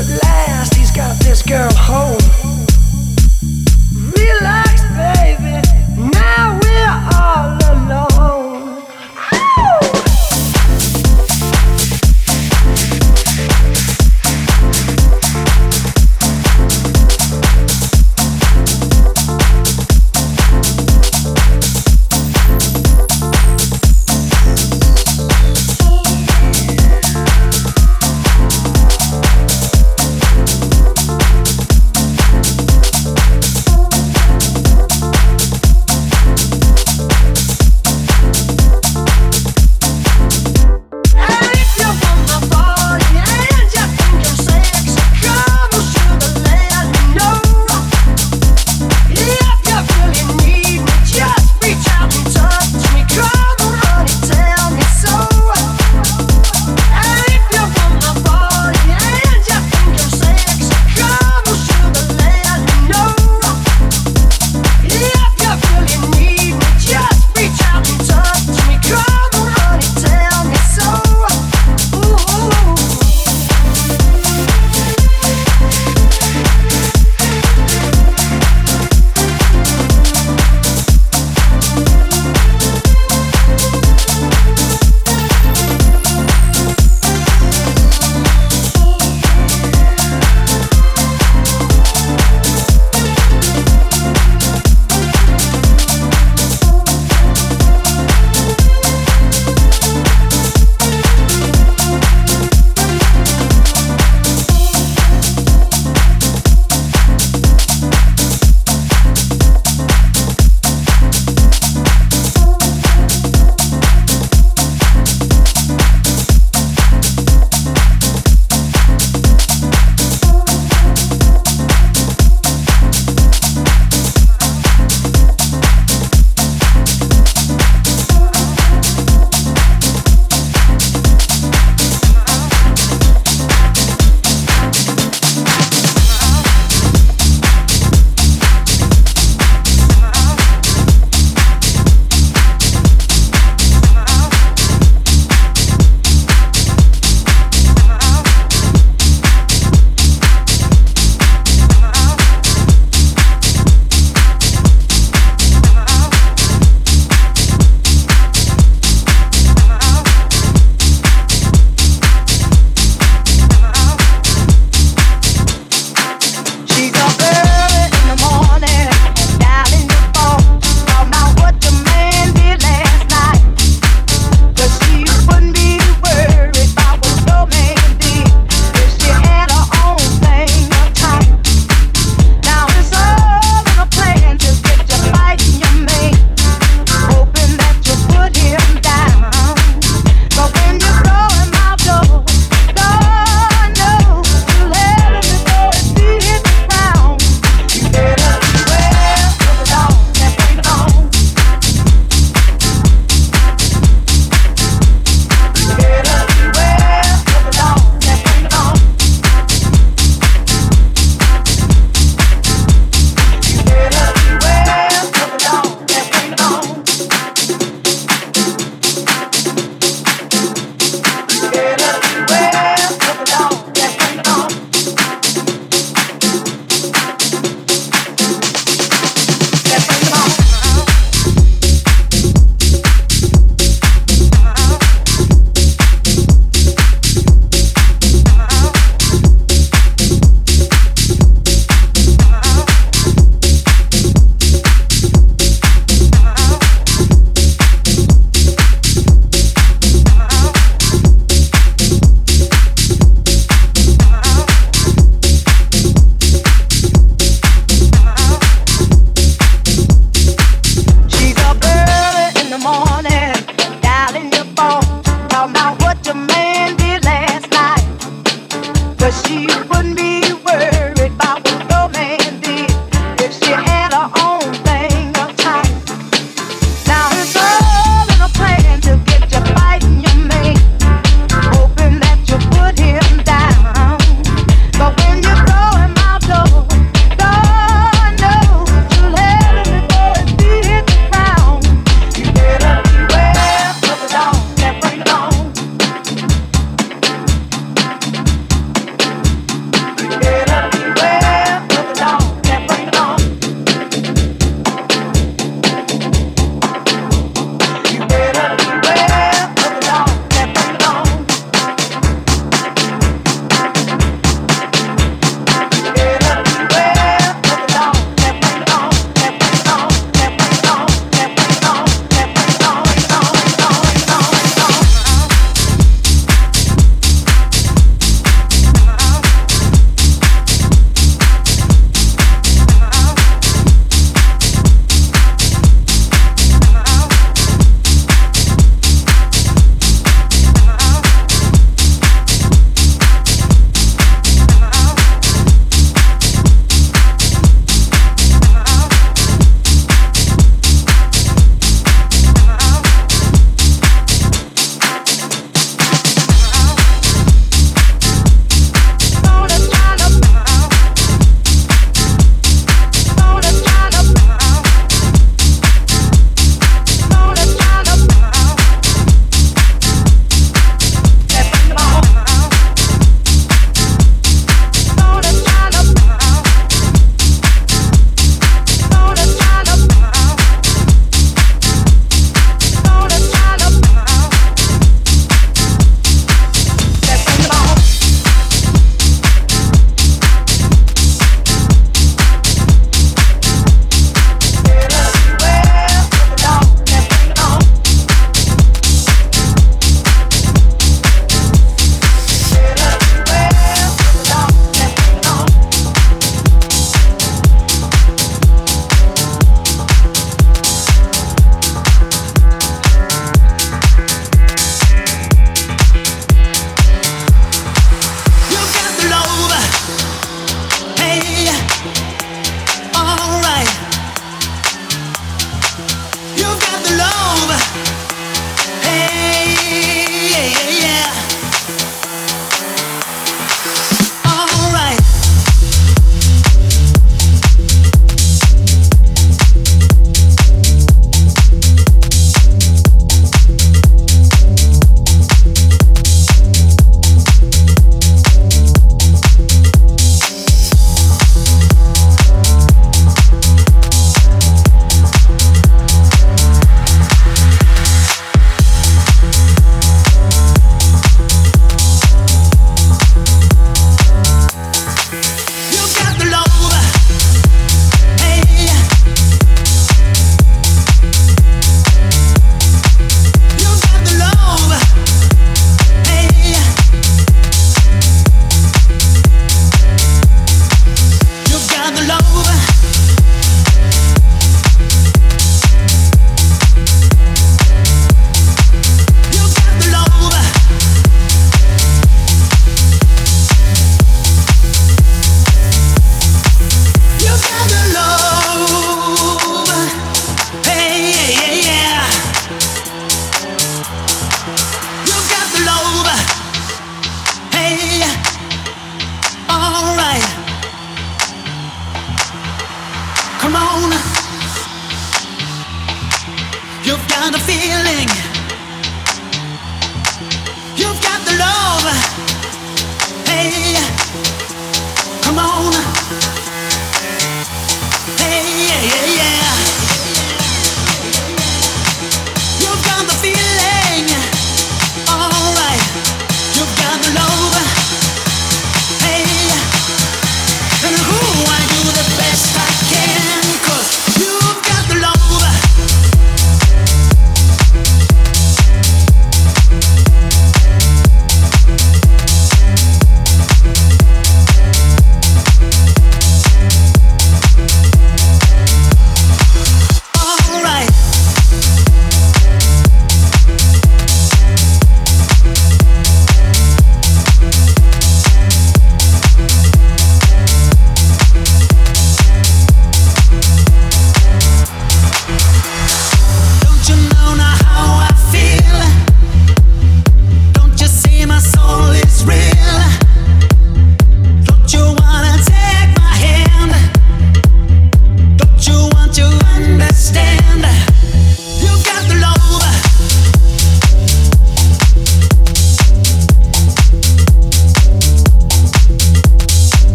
at last he's got this girl home. Realize.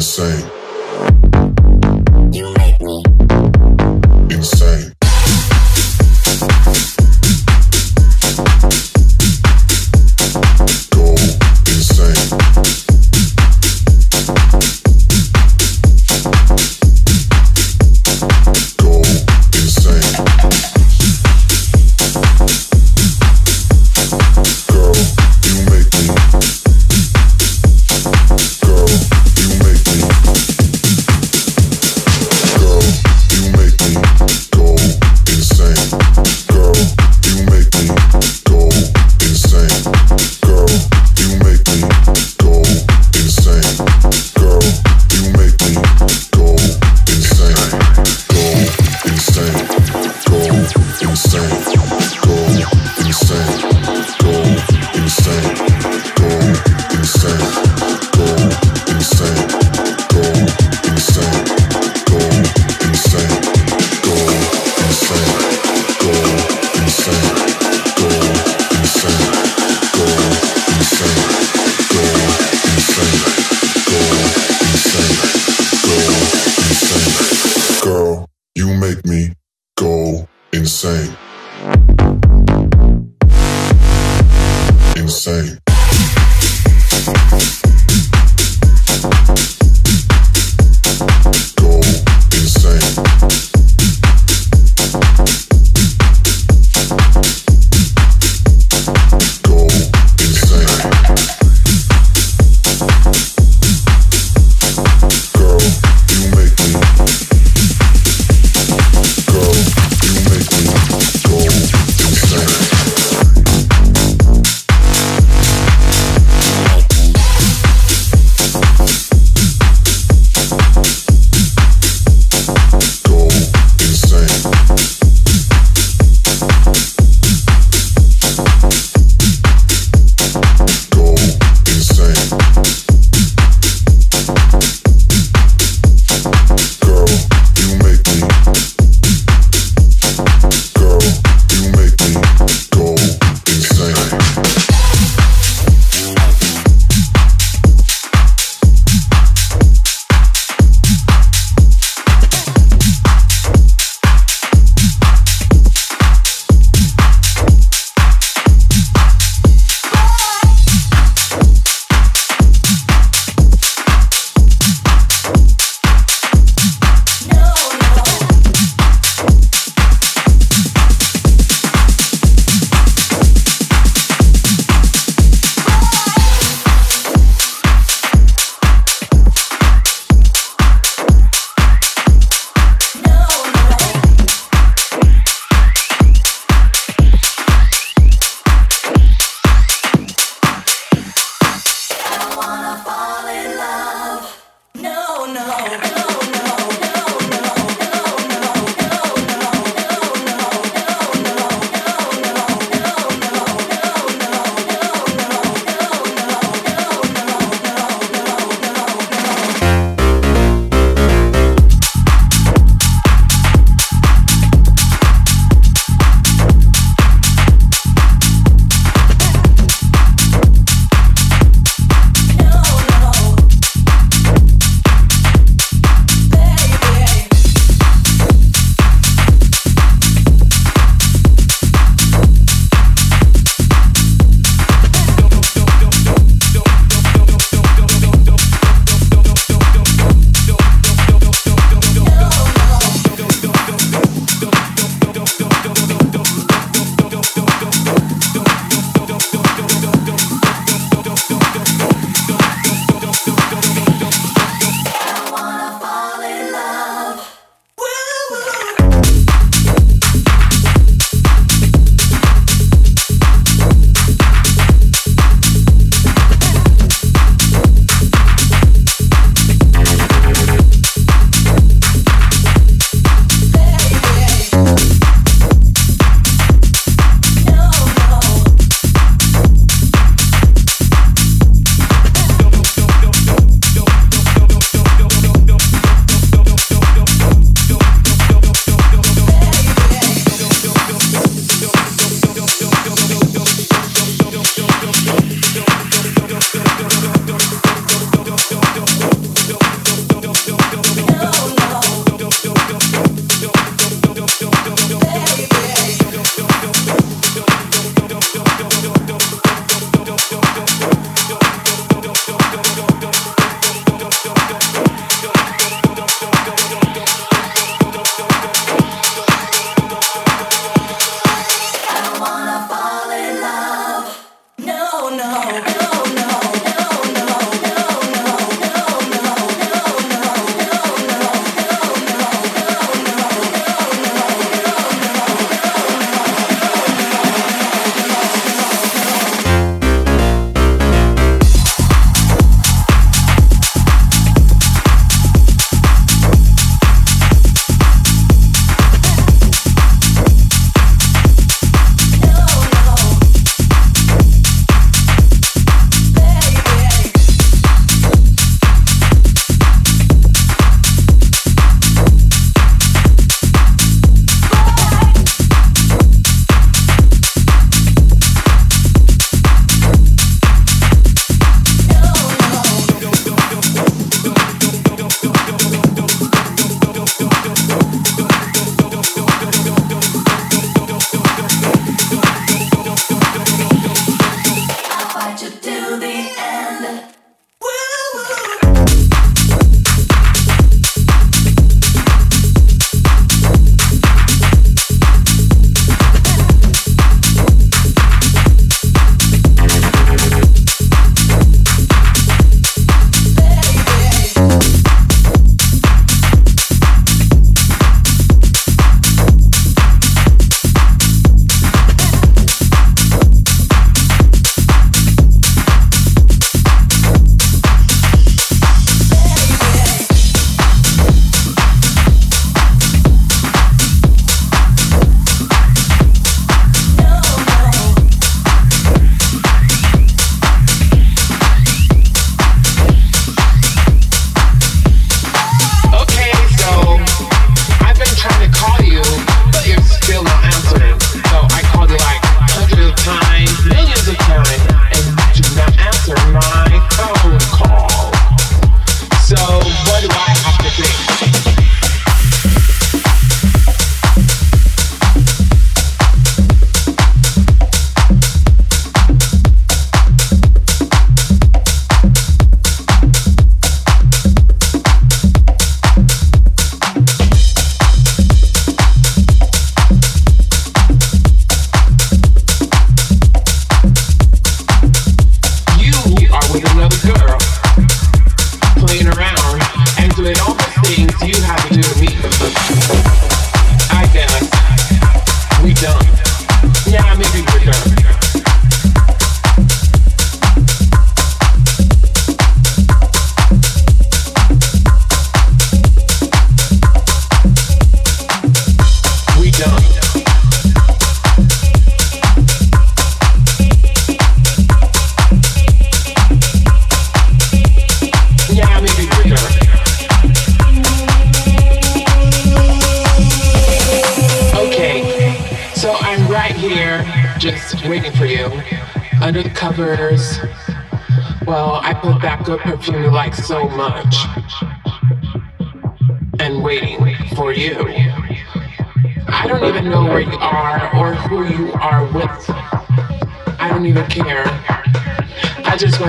insane.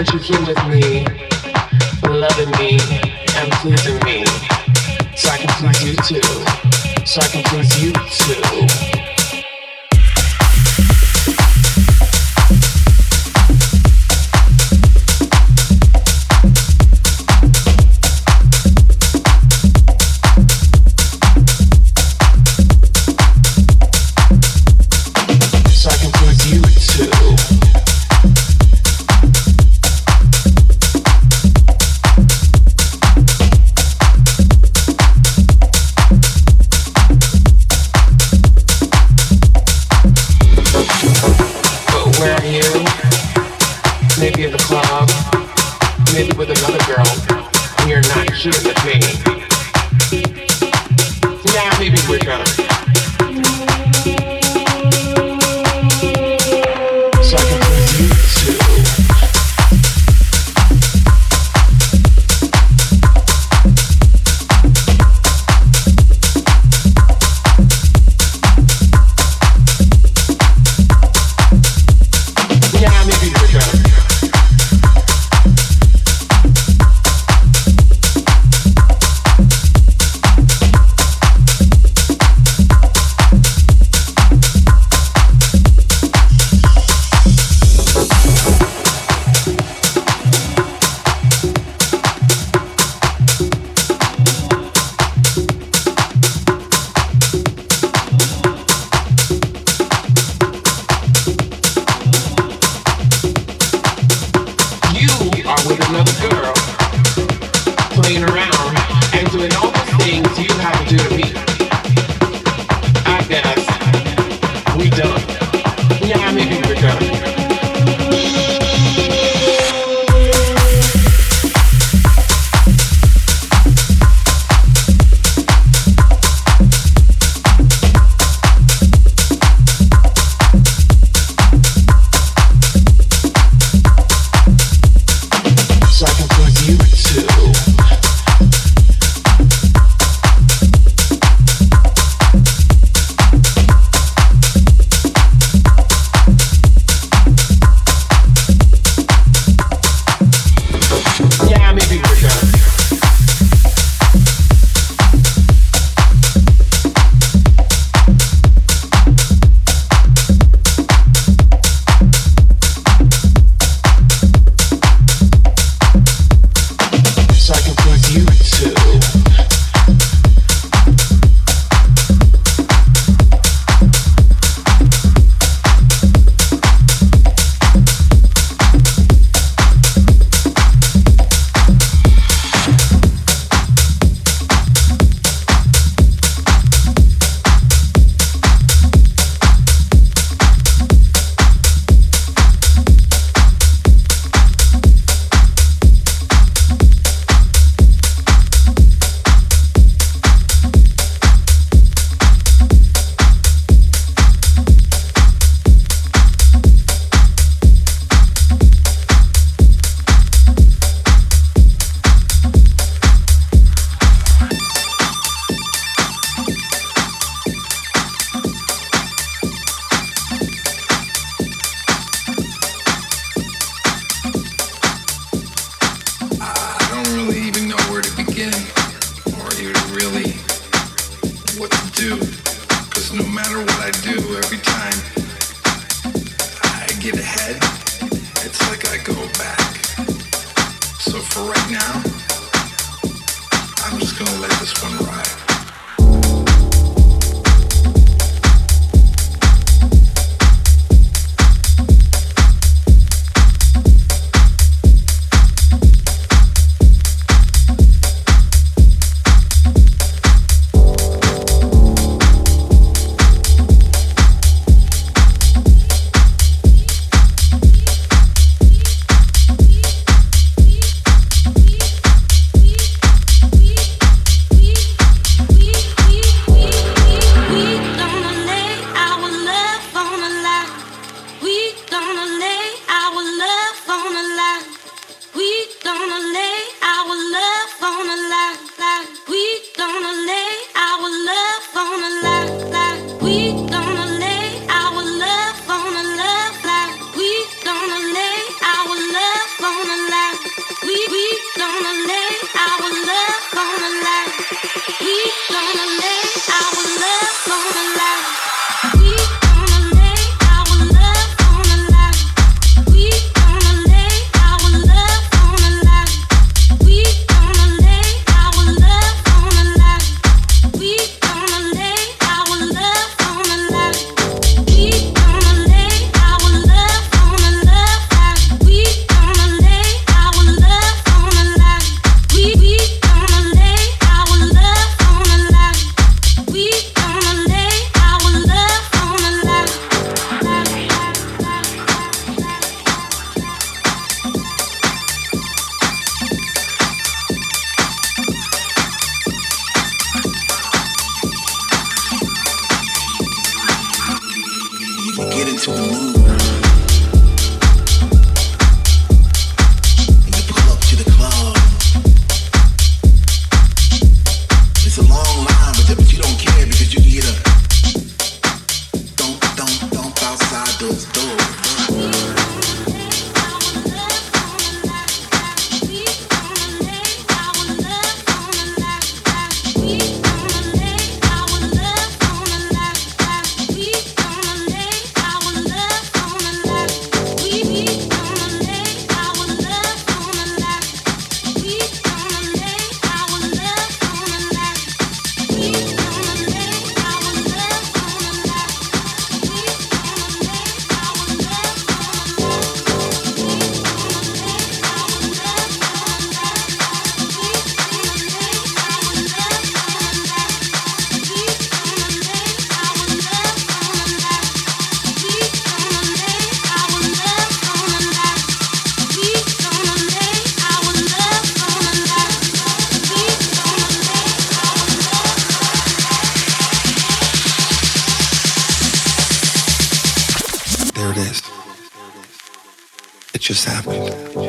Want you here with me, just happened.